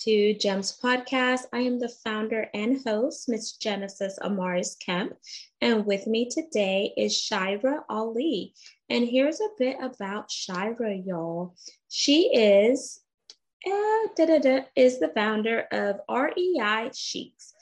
to GEMS Podcast. I am the founder and host, Miss Genesis Amaris Kemp, and with me today is Shira Ali. And here's a bit about Shira, y'all. She is uh, is the founder of REI Sheiks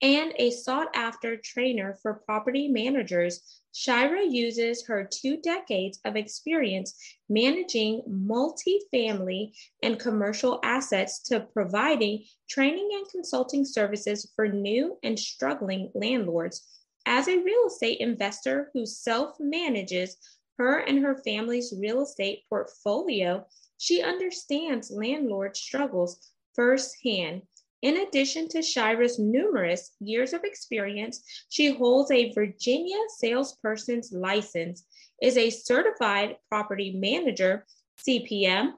and a sought after trainer for property managers. Shira uses her two decades of experience managing multifamily and commercial assets to providing training and consulting services for new and struggling landlords. As a real estate investor who self manages her and her family's real estate portfolio, she understands landlord struggles firsthand. In addition to Shira's numerous years of experience, she holds a Virginia salesperson's license, is a certified property manager, CPM,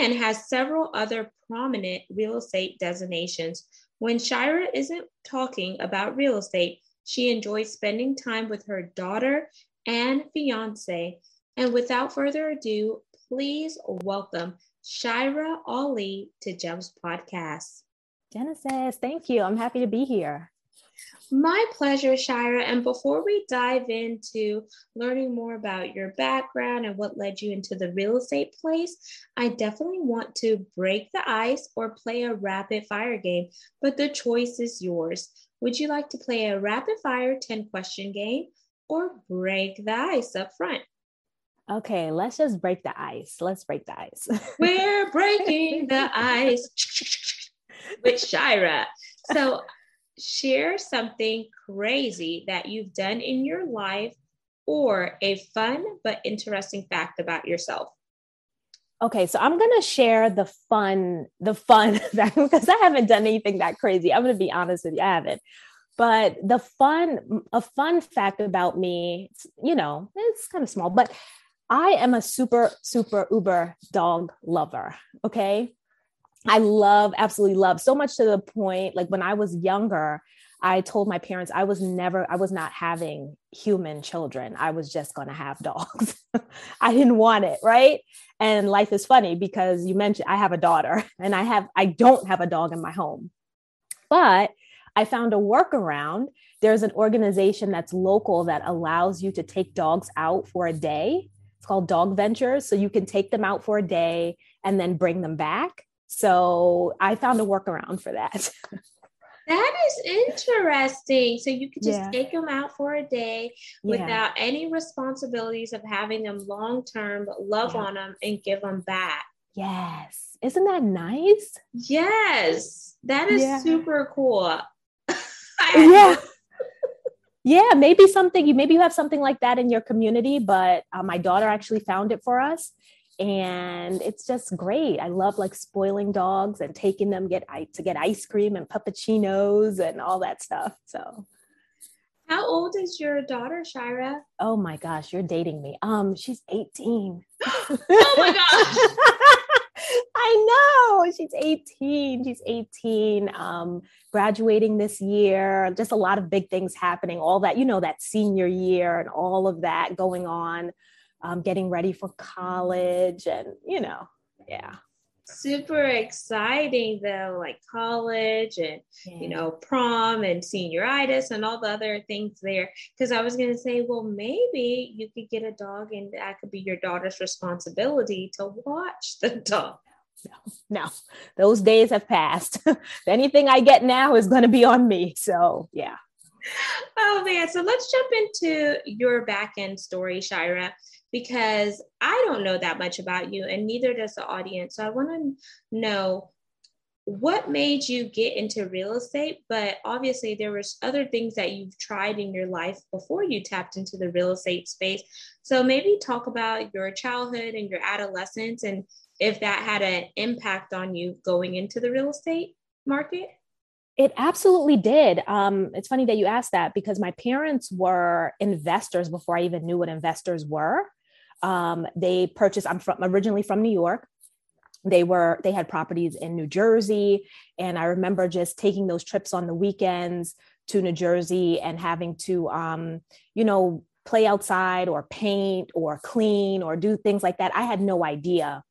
and has several other prominent real estate designations. When Shira isn't talking about real estate, she enjoys spending time with her daughter and fiance. And without further ado, please welcome Shira Ali to Gems Podcast. Genesis, thank you. I'm happy to be here. My pleasure, Shira. And before we dive into learning more about your background and what led you into the real estate place, I definitely want to break the ice or play a rapid fire game, but the choice is yours. Would you like to play a rapid fire 10 question game or break the ice up front? Okay, let's just break the ice. Let's break the ice. We're breaking the ice with Shira. So, share something crazy that you've done in your life or a fun but interesting fact about yourself. Okay, so I'm gonna share the fun, the fun that because I haven't done anything that crazy. I'm gonna be honest with you, I haven't. But the fun, a fun fact about me, you know, it's kind of small, but I am a super, super uber dog lover. Okay. I love, absolutely love so much to the point, like when I was younger, I told my parents I was never, I was not having human children. I was just going to have dogs. I didn't want it. Right. And life is funny because you mentioned I have a daughter and I have, I don't have a dog in my home. But I found a workaround. There's an organization that's local that allows you to take dogs out for a day. It's called Dog Ventures. So you can take them out for a day and then bring them back. So I found a workaround for that. That is interesting. So you could just yeah. take them out for a day yeah. without any responsibilities of having them long term, love yeah. on them and give them back. Yes. Isn't that nice? Yes. That is super cool yeah yeah maybe something you maybe you have something like that in your community but uh, my daughter actually found it for us and it's just great i love like spoiling dogs and taking them get to get ice cream and puppuccinos and all that stuff so how old is your daughter shira oh my gosh you're dating me um she's 18 oh my gosh I know she's 18. She's 18, um, graduating this year. Just a lot of big things happening. All that, you know, that senior year and all of that going on, um, getting ready for college, and you know, yeah. Super exciting though, like college and yeah. you know, prom and senioritis and all the other things there. Because I was gonna say, well, maybe you could get a dog and that could be your daughter's responsibility to watch the dog no, no, those days have passed. Anything I get now is going to be on me. So, yeah. Oh, man. So, let's jump into your back end story, Shira, because I don't know that much about you, and neither does the audience. So, I want to know what made you get into real estate but obviously there was other things that you've tried in your life before you tapped into the real estate space so maybe talk about your childhood and your adolescence and if that had an impact on you going into the real estate market? It absolutely did. Um, it's funny that you asked that because my parents were investors before I even knew what investors were. Um, they purchased, I'm from originally from New York. They were, they had properties in New Jersey. And I remember just taking those trips on the weekends to New Jersey and having to, um, you know, play outside or paint or clean or do things like that. I had no idea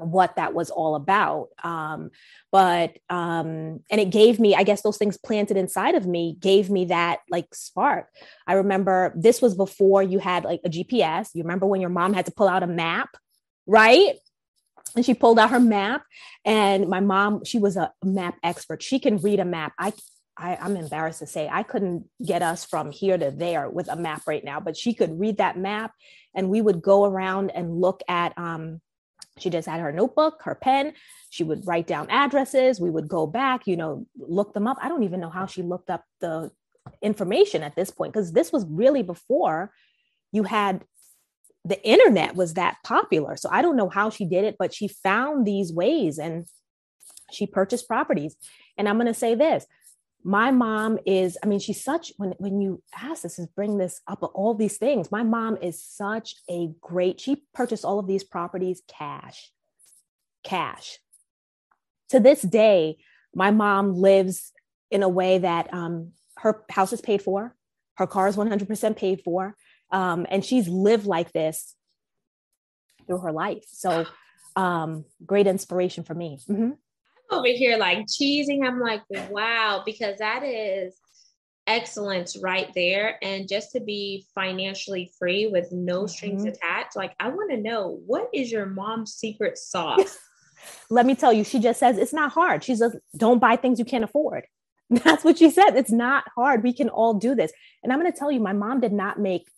what that was all about. Um, but um, and it gave me, I guess, those things planted inside of me gave me that like spark. I remember this was before you had like a GPS. You remember when your mom had to pull out a map, right? And she pulled out her map, and my mom, she was a map expert. She can read a map. I I, am embarrassed to say I couldn't get us from here to there with a map right now, but she could read that map and we would go around and look at um, she just had her notebook, her pen. She would write down addresses. We would go back, you know, look them up. I don't even know how she looked up the information at this point because this was really before you had the internet was that popular. So I don't know how she did it, but she found these ways and she purchased properties. And I'm going to say this my mom is i mean she's such when when you ask this is bring this up all these things my mom is such a great she purchased all of these properties cash cash. To this day my mom lives in a way that um, her house is paid for her car is 100% paid for um, and she's lived like this through her life. So um, great inspiration for me. Mm-hmm over here like cheesing. I'm like, wow, because that is excellence right there. And just to be financially free with no strings mm-hmm. attached, like I want to know what is your mom's secret sauce? Let me tell you, she just says it's not hard. She says, don't buy things you can't afford. That's what she said. It's not hard. We can all do this. And I'm going to tell you, my mom did not make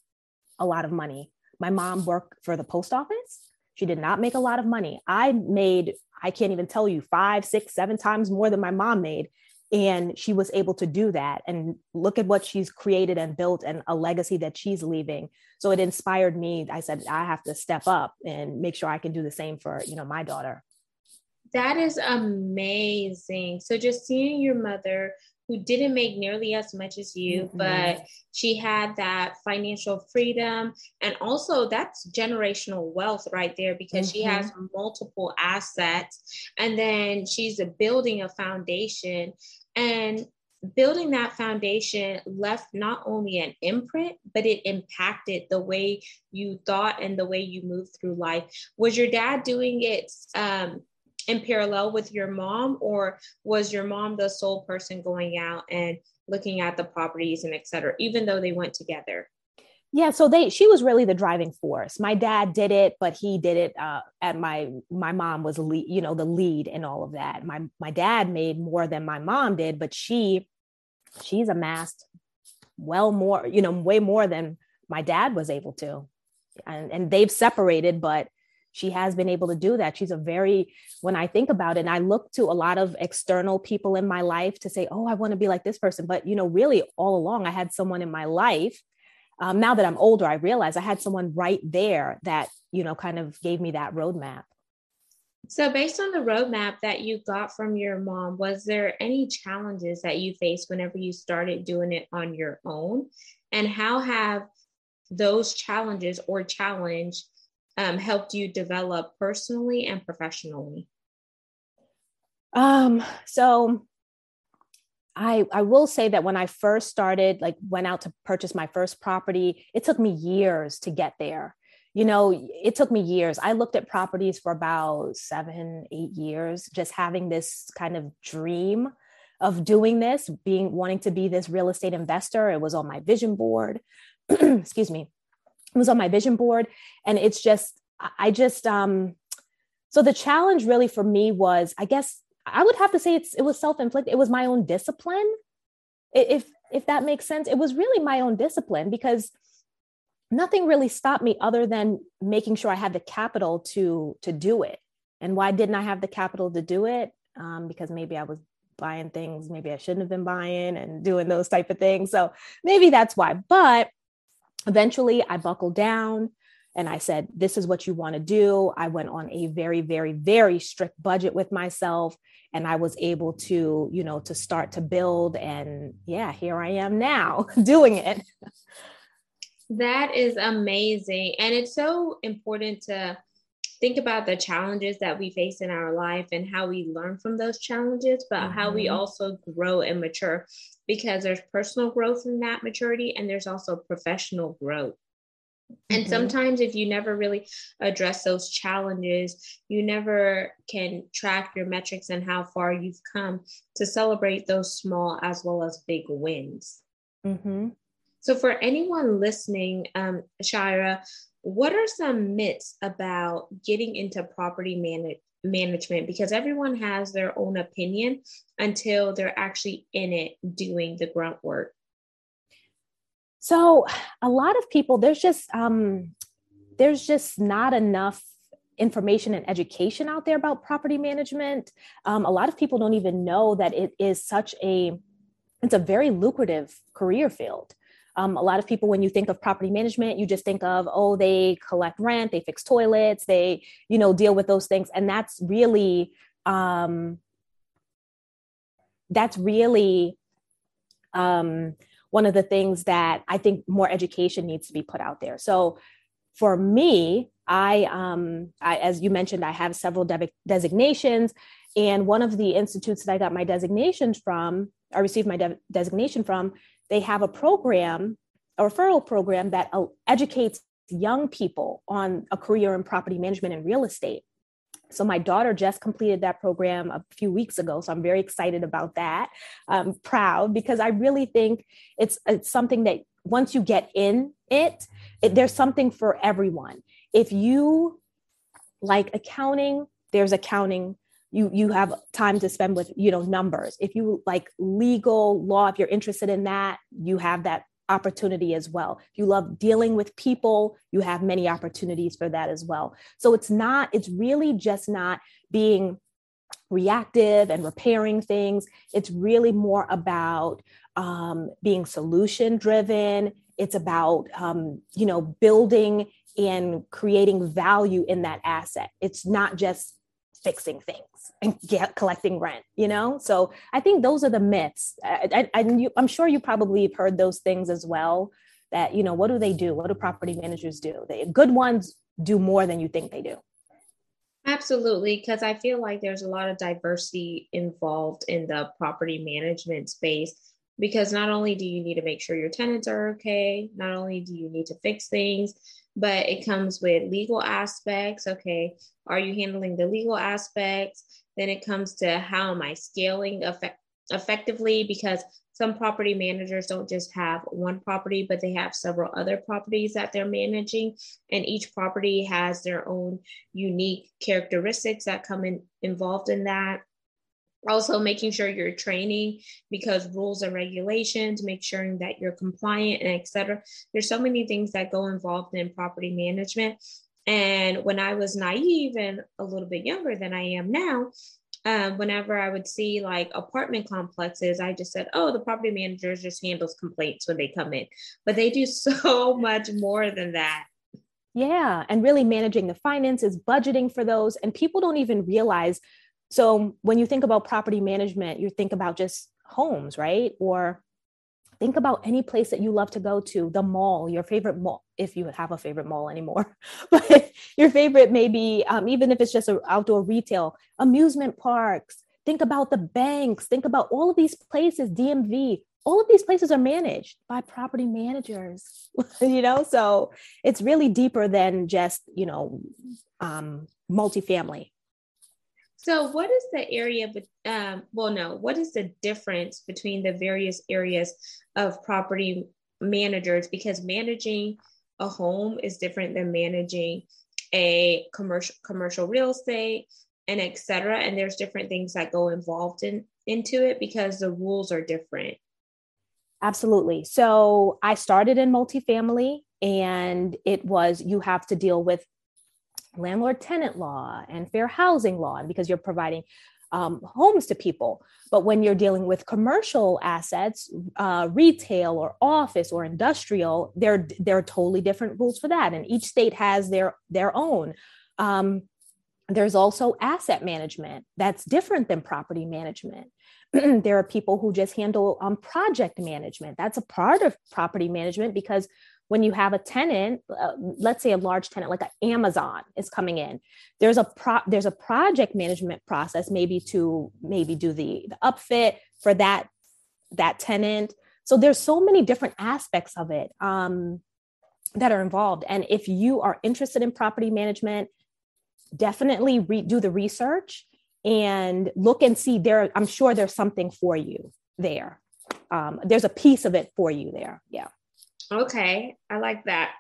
a lot of money. My mom worked for the post office. She did not make a lot of money. I made I can't even tell you five, six, seven times more than my mom made. And she was able to do that. And look at what she's created and built and a legacy that she's leaving. So it inspired me. I said, I have to step up and make sure I can do the same for, you know, my daughter. That is amazing. So just seeing your mother who didn't make nearly as much as you, mm-hmm. but she had that financial freedom. And also, that's generational wealth right there because mm-hmm. she has mm-hmm. multiple assets. And then she's building a foundation. And building that foundation left not only an imprint, but it impacted the way you thought and the way you moved through life. Was your dad doing it um, in parallel with your mom or was your mom the sole person going out and looking at the properties and et cetera even though they went together? Yeah so they she was really the driving force. My dad did it but he did it uh, at my my mom was lead, you know the lead in all of that. My my dad made more than my mom did but she she's amassed well more you know way more than my dad was able to. And and they've separated but she has been able to do that. She's a very, when I think about it, and I look to a lot of external people in my life to say, oh, I want to be like this person. But, you know, really all along, I had someone in my life. Um, now that I'm older, I realize I had someone right there that, you know, kind of gave me that roadmap. So, based on the roadmap that you got from your mom, was there any challenges that you faced whenever you started doing it on your own? And how have those challenges or challenge um, helped you develop personally and professionally? Um, so I I will say that when I first started, like went out to purchase my first property, it took me years to get there. You know, it took me years. I looked at properties for about seven, eight years, just having this kind of dream of doing this, being wanting to be this real estate investor. It was on my vision board. Excuse me was on my vision board. And it's just i just um so the challenge really for me was i guess i would have to say it's it was self-inflicted it was my own discipline. If if that makes sense it was really my own discipline because nothing really stopped me other than making sure i had the capital to to do it. And why didn't i have the capital to do it? Um, because maybe i was buying things maybe i shouldn't have been buying and doing those type of things. So maybe that's why. But eventually I buckled down and I said, This is what you want to do. I went on a very, very, very strict budget with myself. And I was able to, you know, to start to build. And yeah, here I am now doing it. That is amazing. And it's so important to think about the challenges that we face in our life and how we learn from those challenges, but mm-hmm. how we mm-hmm. also grow and mature because there's personal growth in that maturity and there's also professional growth. And mm-hmm. sometimes, if you never really address those challenges, you never can track your metrics and how far you've come to celebrate those small as well as big wins. Mm-hmm. So, for anyone listening, um, Shira, what are some myths about getting into property man- management? Because everyone has their own opinion until they're actually in it doing the grunt work. So, a lot of people, there's just um, there's just not enough information and education out there about property management. Um, a lot of people don't even know that it is such a it's a very lucrative career field. Um, a lot of people, when you think of property management, you just think of, oh, they collect rent, they fix toilets, they, you know, deal with those things. And that's really, um, that's really um, one of the things that I think more education needs to be put out there. So for me, I, um, I as you mentioned, I have several de- designations. And one of the institutes that I got my designations from, I received my de- designation from, they have a program, a referral program that uh, educates young people on a career in property management and real estate. So my daughter just completed that program a few weeks ago. So I'm very excited about that. I'm proud because I really think it's it's something that once you get in it, it there's something for everyone. If you like accounting, there's accounting you you have time to spend with you know numbers. If you like legal law if you're interested in that you have that opportunity as well. If you love dealing with people you have many opportunities for that as well. So it's not it's really just not being reactive and repairing things. It's really more about um, being solution driven. It's about um, you know building and creating value in that asset. It's not just fixing things and get, collecting rent you know? So i think those are the myths. I, I, I, i'm sure you probably have heard those things as well that you know what do they do? What do property managers do? They good ones do more than you think they do. Absolutely because i feel like there's a lot of diversity involved in the property management space because not only do you need to make sure your tenants are okay not only do you need to fix things but it comes with legal aspects. Okay, are you handling the legal aspects? Then it comes to how am I scaling effect- effectively? Because some property managers don't just have one property, but they have several other properties that they're managing. And each property has their own unique characteristics that come in involved in that also making sure you're training because rules and regulations make sure that you're compliant and etc there's so many things that go involved in property management. And when i was naive and a little bit younger than i am now um, whenever i would see like apartment complexes i just said oh the property manager just handles complaints when they come in. But they do so much more than that. Yeah and really managing the finances budgeting for those and people don't even realize so when you think about property management, you think about just homes, right? Or think about any place that you love to go to, the mall, your favorite mall, if you have a favorite mall anymore, but your favorite maybe, um, even if it's just an outdoor retail, amusement parks, think about the banks, think about all of these places, DMV, all of these places are managed by property managers, you know? So it's really deeper than just, you know, um, multifamily so, what is the area? Um, well, no. What is the difference between the various areas of property managers? Because managing a home is different than managing a commercial commercial real estate and etc. And there's different things that go involved in into it because the rules are different. Absolutely. So I started in multifamily, and it was you have to deal with landlord tenant law and fair housing law, and because you're providing um, homes to people. But when you're dealing with commercial assets, uh, retail or office or industrial, there there are totally different rules for that, and each state has their their own. Um, there's also asset management that's different than property management. there are people who just handle um, project management. That's a part of property management because when you have a tenant, uh, let's say a large tenant like Amazon is coming in, there's a pro- there's a project management process maybe to maybe do the, the upfit for that that tenant. So there's so many different aspects of it um, that are involved. And if you are interested in property management, definitely re- do the research and look and see there. I'm sure there's something for you there. Um, there's a piece of it for you there. Yeah. Okay, I like that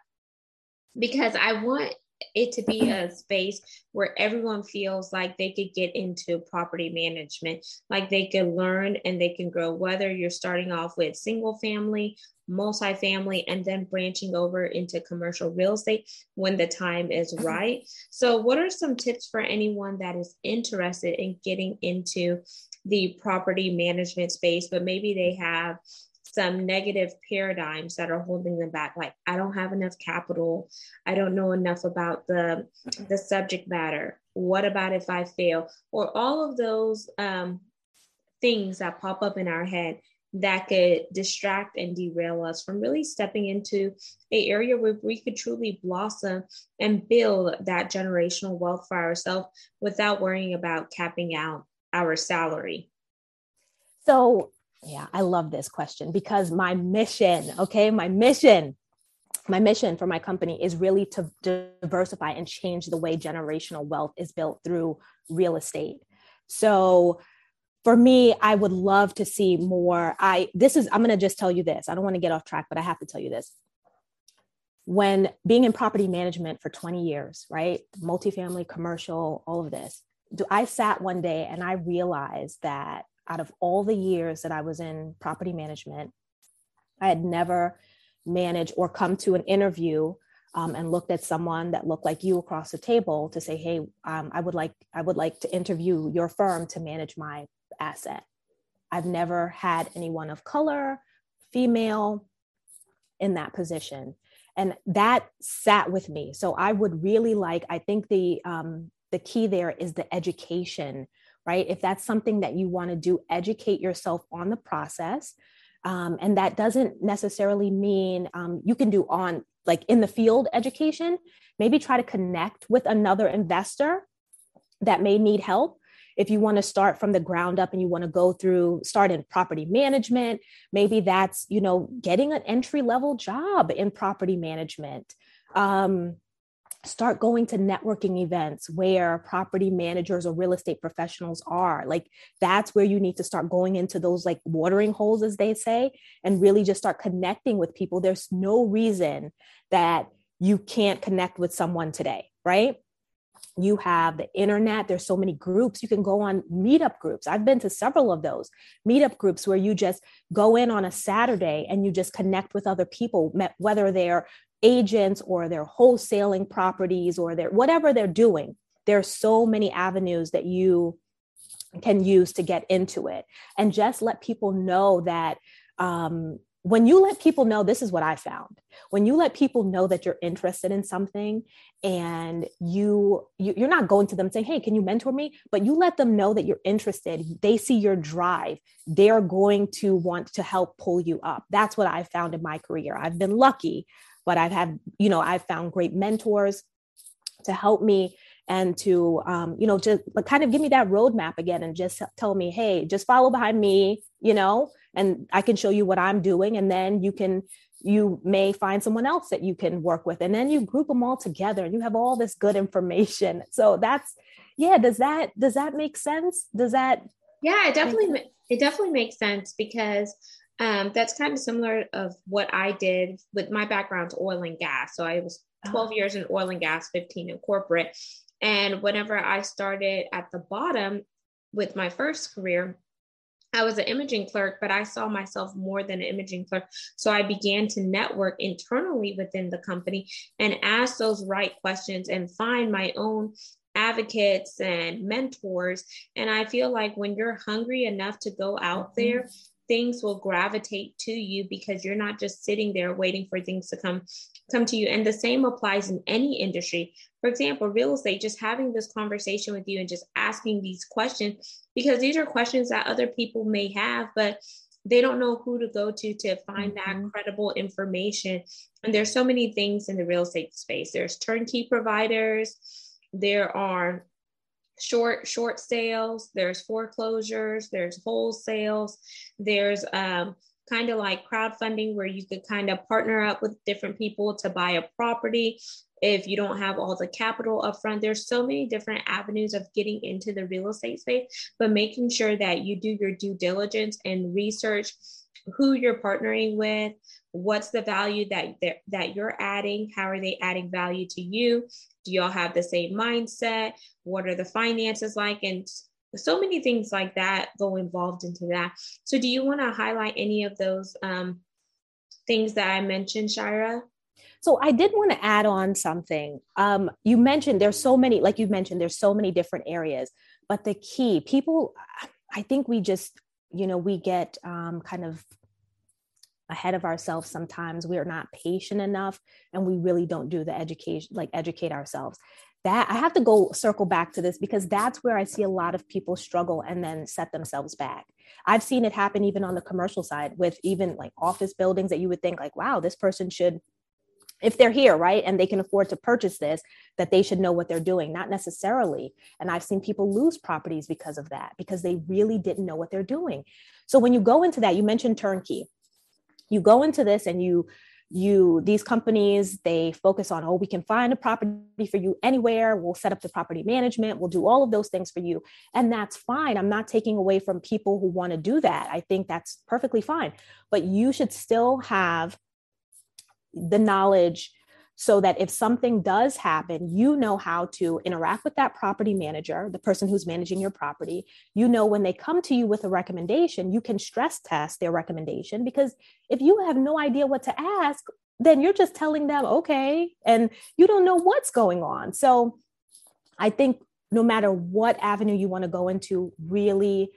because I want it to be a space where everyone feels like they could get into property management, like they can learn and they can grow, whether you're starting off with single family, multifamily, and then branching over into commercial real estate when the time is mm-hmm. right. So, what are some tips for anyone that is interested in getting into the property management space, but maybe they have some negative paradigms that are holding them back. Like i don't have enough capital. I don't know enough about the the subject matter. What about if i fail? Or all of those um, things that pop up in our head that could distract and derail us from really stepping into a area where we could truly blossom and build that generational wealth for ourselves without worrying about capping out our salary. So yeah, I love this question because my mission, okay, my mission, my mission for my company is really to diversify and change the way generational wealth is built through real estate. So for me, I would love to see more. I this is I'm going to just tell you this. I don't want to get off track, but I have to tell you this. When being in property management for 20 years, right? Multifamily, commercial, all of this. I sat one day and I realized that out of all the years that I was in property management, I had never managed or come to an interview um, and looked at someone that looked like you across the table to say, "Hey, um, I would like I would like to interview your firm to manage my asset." I've never had anyone of color, female, in that position, and that sat with me. So I would really like. I think the um, the key there is the education right? If that's something that you want to do, educate yourself on the process. Um, and that doesn't necessarily mean um, you can do on like in the field education, maybe try to connect with another investor that may need help. If you want to start from the ground up and you want to go through, start in property management, maybe that's, you know, getting an entry level job in property management. Um, start going to networking events where property managers or real estate professionals are. Like that's where you need to start going into those like watering holes as they say and really just start connecting with people. There's no reason that you can't connect with someone today right? You have the internet. There's so many groups. You can go on meetup groups. I've been to several of those meetup groups where you just go in on a saturday and you just connect with other people whether they're agents or they're wholesaling properties or they're whatever they're doing there's so many avenues that you can use to get into it. And just let people know that um, when you let people know this is what i found. When you let people know that you're interested in something and you, you you're not going to them saying hey can you mentor me? But you let them know that you're interested. They see your drive. They're going to want to help pull you up. That's what i found in my career. I've been lucky but I've had, you know, I've found great mentors to help me and to, um, you know, just kind of give me that roadmap again and just tell me, hey, just follow behind me, you know, and I can show you what I'm doing. And then you can, you may find someone else that you can work with. And then you group them all together and you have all this good information. So that's, yeah, does that, does that make sense? Does that? Yeah, it definitely, it definitely makes sense because um, that's kind of similar of what I did with my background oil and gas. So I was 12 oh. years in oil and gas, 15 in corporate. And whenever I started at the bottom with my first career, I was an imaging clerk, but I saw myself more than an imaging clerk. So I began to network internally within the company and ask those right questions and find my own advocates and mentors. And I feel like when you're hungry enough to go out mm-hmm. there things will gravitate to you because you're not just sitting there waiting for things to come come to you and the same applies in any industry for example real estate just having this conversation with you and just asking these questions because these are questions that other people may have but they don't know who to go to to find mm-hmm. that credible information. And there's so many things in the real estate space. There's turnkey providers, there are short short sales, there's foreclosures, there's wholesales, there's um kind of like crowdfunding where you could kind of partner up with different people to buy a property if you don't have all the capital upfront. There's so many different avenues of getting into the real estate space but making sure that you do your due diligence and research who you're partnering with what's the value that that you're adding how are they adding value to you do y'all have the same mindset what are the finances like and so many things like that go involved into that. So, do you want to highlight any of those um, things that I mentioned, Shira? So I did want to add on something. Um, you mentioned there's so many, like you mentioned, there's so many different areas, but the key people, I think we just, you know, we get um, kind of ahead of ourselves sometimes. We are not patient enough, and we really don't do the education, like educate ourselves that I have to go circle back to this because that's where I see a lot of people struggle and then set themselves back. I've seen it happen even on the commercial side with even like office buildings that you would think like, wow, this person should if they're here, right, and they can afford to purchase this, that they should know what they're doing, not necessarily. And I've seen people lose properties because of that, because they really didn't know what they're doing. So when you go into that, you mentioned turnkey. You go into this and you you these companies they focus on oh we can find a property for you anywhere. We'll set up the property management. We'll do all of those things for you. And that's fine. I'm not taking away from people who want to do that. I think that's perfectly fine. But you should still have the knowledge so that if something does happen, you know how to interact with that property manager, the person who's managing your property. You know, when they come to you with a recommendation, you can stress test their recommendation because if you have no idea what to ask, then you're just telling them, okay, and you don't know what's going on. So I think no matter what avenue you want to go into, really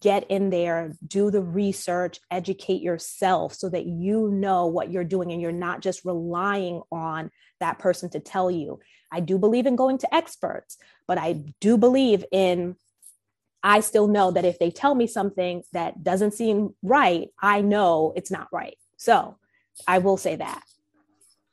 get in there, do the research, educate yourself so that you know what you're doing and you're not just relying on that person to tell you. I do believe in going to experts, but I do believe in I still know that if they tell me something that doesn't seem right, I know it's not right. So I will say that.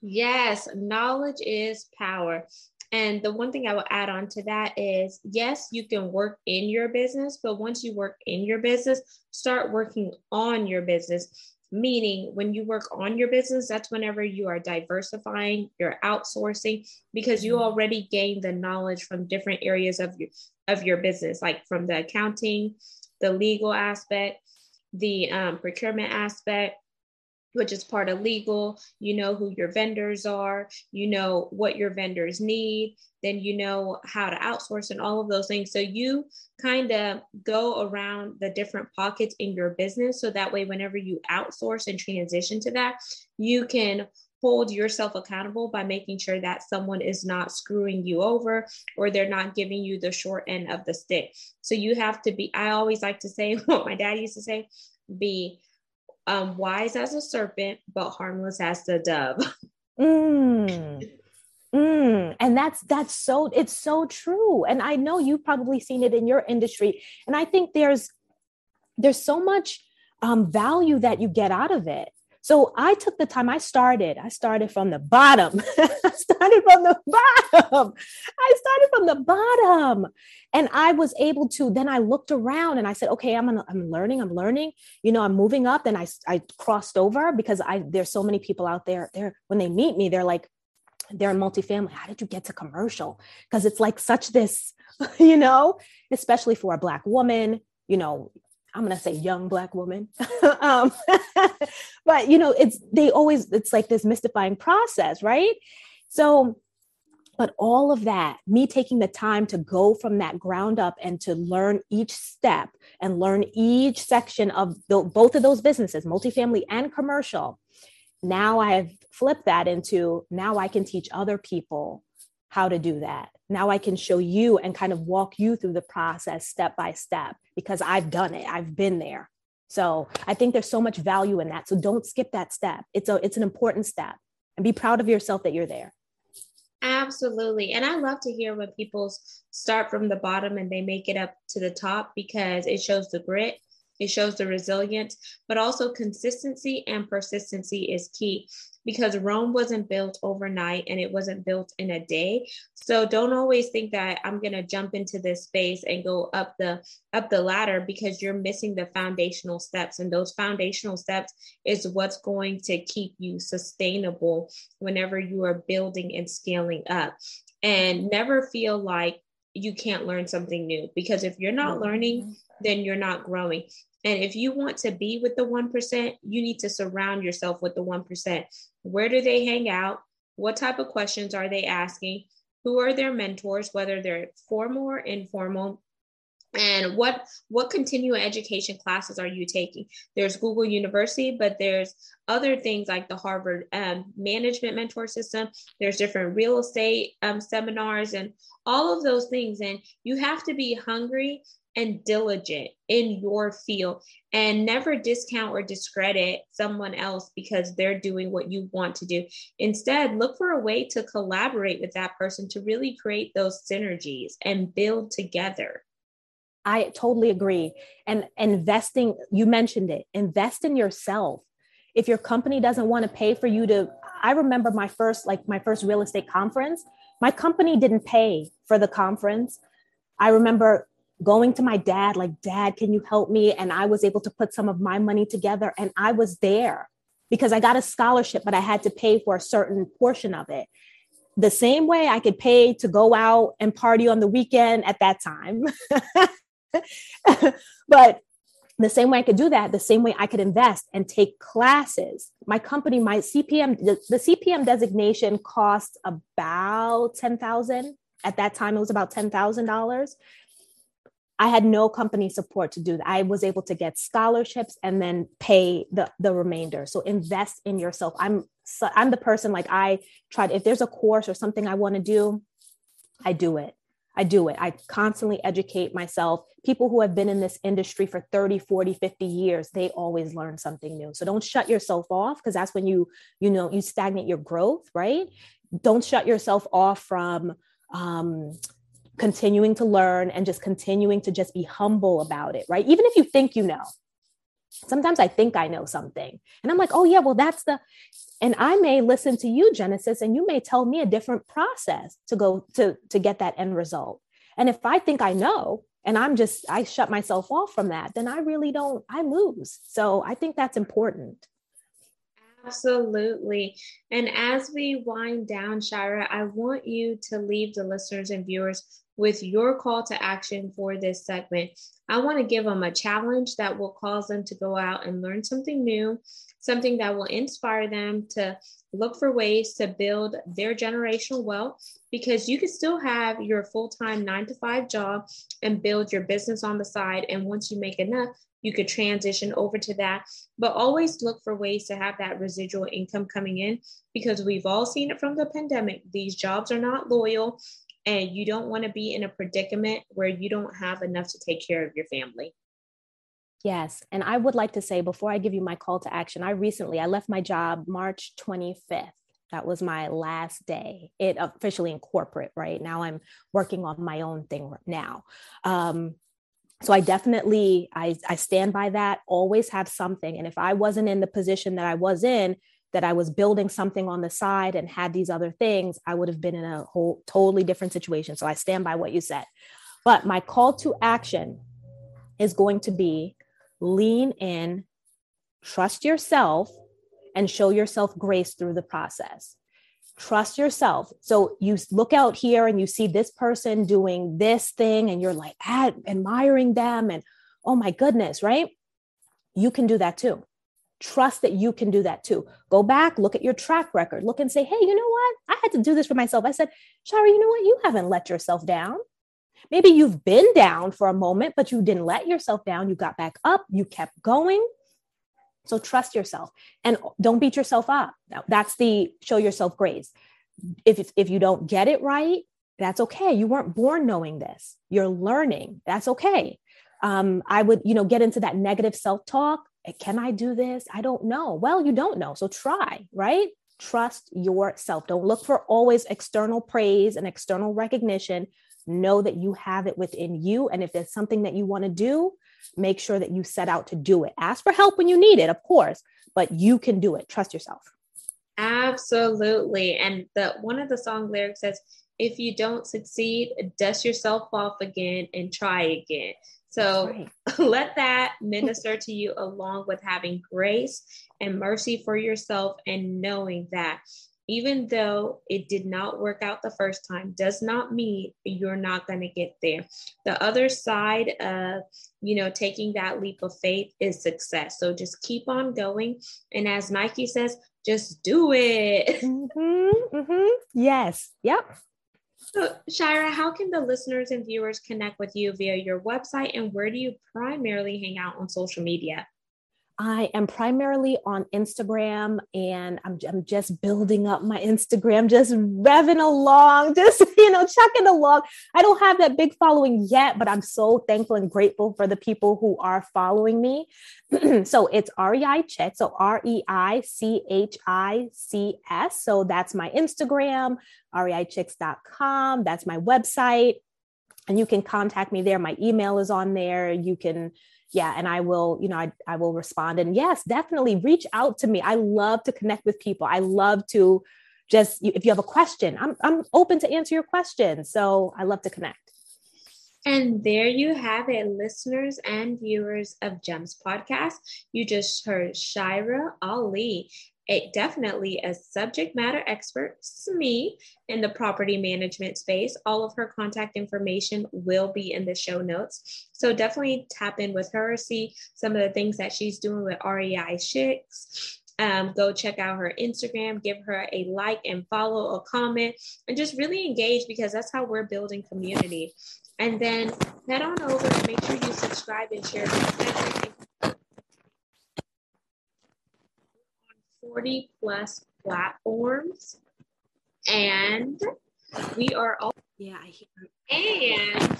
Yes, knowledge is power. And the one thing I will add on to that is yes, you can work in your business, but once you work in your business, start working on your business. Meaning, when you work on your business, that's whenever you are diversifying, you're outsourcing because you mm-hmm. already gained the knowledge from different areas of your of your business, like from the accounting, the legal aspect, the um, procurement aspect, which is part of legal. You know who your vendors are, you know what your vendors need, then you know how to outsource and all of those things. So you kind of go around the different pockets in your business. So that way, whenever you outsource and transition to that, you can hold yourself accountable by making sure that someone is not screwing you over or they're not giving you the short end of the stick. So you have to be, I always like to say what my dad used to say be um, wise as a serpent, but harmless as the dove. Mm. Mm, and that's that's so it's so true and i know you've probably seen it in your industry and i think there's there's so much um, value that you get out of it so I took the time, I started, I started from the bottom. I started from the bottom. I started from the bottom. And I was able to, then I looked around and I said, okay, I'm, gonna, I'm learning, I'm learning, you know, I'm moving up. Then I, I crossed over because I, there's so many people out there, there, when they meet me, they're like, they're in multifamily. How did you get to commercial? Because it's like such this, you know, especially for a Black woman, you know, I'm gonna say young black woman, um, but you know, it's they always it's like this mystifying process, right? So, but all of that, me taking the time to go from that ground up and to learn each step and learn each section of the, both of those businesses, multifamily and commercial. Now I have flipped that into now I can teach other people how to do that. Now I can show you and kind of walk you through the process step by step because I've done it. I've been there. So I think there's so much value in that. So don't skip that step. It's a it's an important step and be proud of yourself that you're there. Absolutely. And I love to hear when people start from the bottom and they make it up to the top because it shows the grit It shows the resilience, but also consistency and persistency is key because Rome wasn't built overnight and it wasn't built in a day. So don't always think that I'm going to jump into this space and go up the up the ladder because you're missing the foundational steps and those foundational steps is what's going to keep you sustainable whenever you are building and scaling up. And never feel like you can't learn something new because if you're not learning, then you're not growing. And if you want to be with the 1%, you need to surround yourself with the 1%. Where do they hang out? What type of questions are they asking? Who are their mentors, whether they're formal or informal? and what what continuing education classes are you taking there's google university but there's other things like the harvard um, management mentor system there's different real estate um, seminars and all of those things and you have to be hungry and diligent in your field and never discount or discredit someone else because they're doing what you want to do. Instead, look for a way to collaborate with that person to really create those synergies and build together. I totally agree. And investing, you mentioned it, invest in yourself. If your company doesn't want to pay for you to, I remember my first, like my first real estate conference, my company didn't pay for the conference. I remember going to my dad, like, Dad, can you help me? And I was able to put some of my money together and I was there because I got a scholarship, but I had to pay for a certain portion of it. The same way I could pay to go out and party on the weekend at that time. but the same way I could do that, the same way I could invest and take classes. My company, my CPM, the, CPM designation cost about 10,000. At that time, it was about $10,000. I had no company support to do that. I was able to get scholarships and then pay the the remainder. So invest in yourself. I'm so I'm the person like I tried if there's a course or something I want to do, I do it. I do it. I constantly educate myself. People who have been in this industry for 30, 40, 50 years, they always learn something new. So don't shut yourself off because that's when you, you know, you stagnate your growth, right? Don't shut yourself off from um, continuing to learn and just continuing to just be humble about it, right? Even if you think you know. Sometimes I think I know something and I'm like, oh, yeah, well, that's the, and I may listen to you, Genesis, and you may tell me a different process to go to, to get that end result. And if I think I know, and I'm just, I shut myself off from that, then I really don't, I lose. So I think that's important. Absolutely. And as we wind down, Shira, I want you to leave the listeners and viewers with your call to action for this segment. I want to give them a challenge that will cause them to go out and learn something new, something that will inspire them to look for ways to build their generational wealth because you can still have your full time nine to five job and build your business on the side. And once you make enough, you could transition over to that. But always look for ways to have that residual income coming in because we've all seen it from the pandemic. These jobs are not loyal and you don't want to be in a predicament where you don't have enough to take care of your family. Yes, and I would like to say before I give you my call to action, I recently I left my job March 25th. That was my last day. It officially in corporate, right? Now I'm working on my own thing now. Um, so I definitely I, I stand by that. Always have something, and if I wasn't in the position that I was in, that I was building something on the side and had these other things, I would have been in a whole totally different situation. So I stand by what you said. But my call to action is going to be lean in, trust yourself, and show yourself grace through the process. Trust yourself. So you look out here and you see this person doing this thing, and you're like ad- admiring them, and oh my goodness, right? You can do that too trust that you can do that too. Go back, look at your track record, look and say, hey, you know what? I had to do this for myself. I said, Shari, you know what? You haven't let yourself down. Maybe you've been down for a moment, but you didn't let yourself down. You got back up, you kept going. So trust yourself and don't beat yourself up. That's the show yourself grace. If, if, you don't get it right, that's okay. You weren't born knowing this. You're learning. That's okay. Um, I would, you know, get into that negative self talk can I do this? I don't know. Well, you don't know. So try, right? Trust yourself. Don't look for always external praise and external recognition. Know that you have it within you. And if there's something that you want to do, make sure that you set out to do it. Ask for help when you need it, of course, but you can do it. Trust yourself. Absolutely. And the one of the song lyrics says, if you don't succeed, dust yourself off again and try again. So right. let that minister to you along with having grace and mercy for yourself and knowing that even though it did not work out the first time does not mean you're not going to get there. The other side of you know taking that leap of faith is success. So just keep on going. And as nike says just do it. Mm-hmm, mm-hmm. yes yep. So, Shira, how can the listeners and viewers connect with you via your website? And where do you primarily hang out on social media? I am primarily on Instagram and I'm, I'm just building up my Instagram, just revving along, just, you know, chucking along. I don't have that big following yet, but I'm so thankful and grateful for the people who are following me. so it's REI Chicks. So R E I C H I C S. So that's my Instagram, reichicks.com. That's my website. And you can contact me there. My email is on there. You can yeah and i will you know I, I will respond and yes definitely reach out to me. I love to connect with people. I love to just if you have a question i'm, I'm open to answer your question. So i love to connect. And there you have it, listeners and viewers of Gems Podcast. You just heard Shira Ali a, definitely a subject matter expert, me, in the property management space. All of her contact information will be in the show notes. So definitely tap in with her, see some of the things that she's doing with REI Chicks. Um, go check out her Instagram, give her a like and follow, a comment, and just really engage because that's how we're building community. And then head on over and make sure you subscribe and share this 40 plus platforms. And we are all, yeah, I hear. And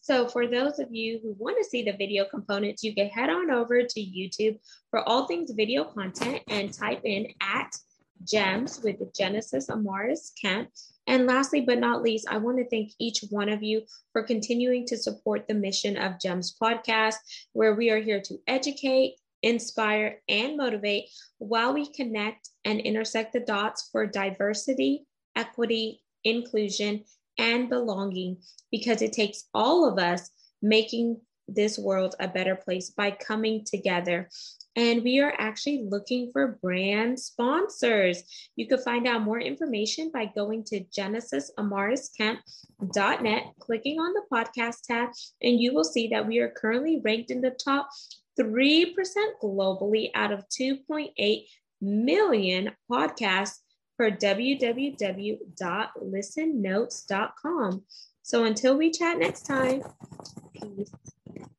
so, for those of you who want to see the video components, you can head on over to YouTube for all things video content and type in at gems with Genesis Amaris Kemp. And lastly, but not least, I want to thank each one of you for continuing to support the mission of GEMS podcast, where we are here to educate, inspire, and motivate while we connect and intersect the dots for diversity, equity, inclusion, and belonging because it takes all of us making this world a better place by coming together. And we are actually looking for brand sponsors. You can find out more information by going to genesisamariskemp.net, clicking on the podcast tab, and you will see that we are currently ranked in the top 3% globally out of 2.8 million podcasts for www.listennotes.com. So until we chat next time, peace,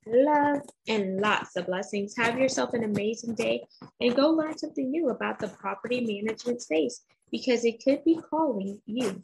love, and lots of blessings. Have yourself an amazing day and go learn something new about the property management space because it could be calling you.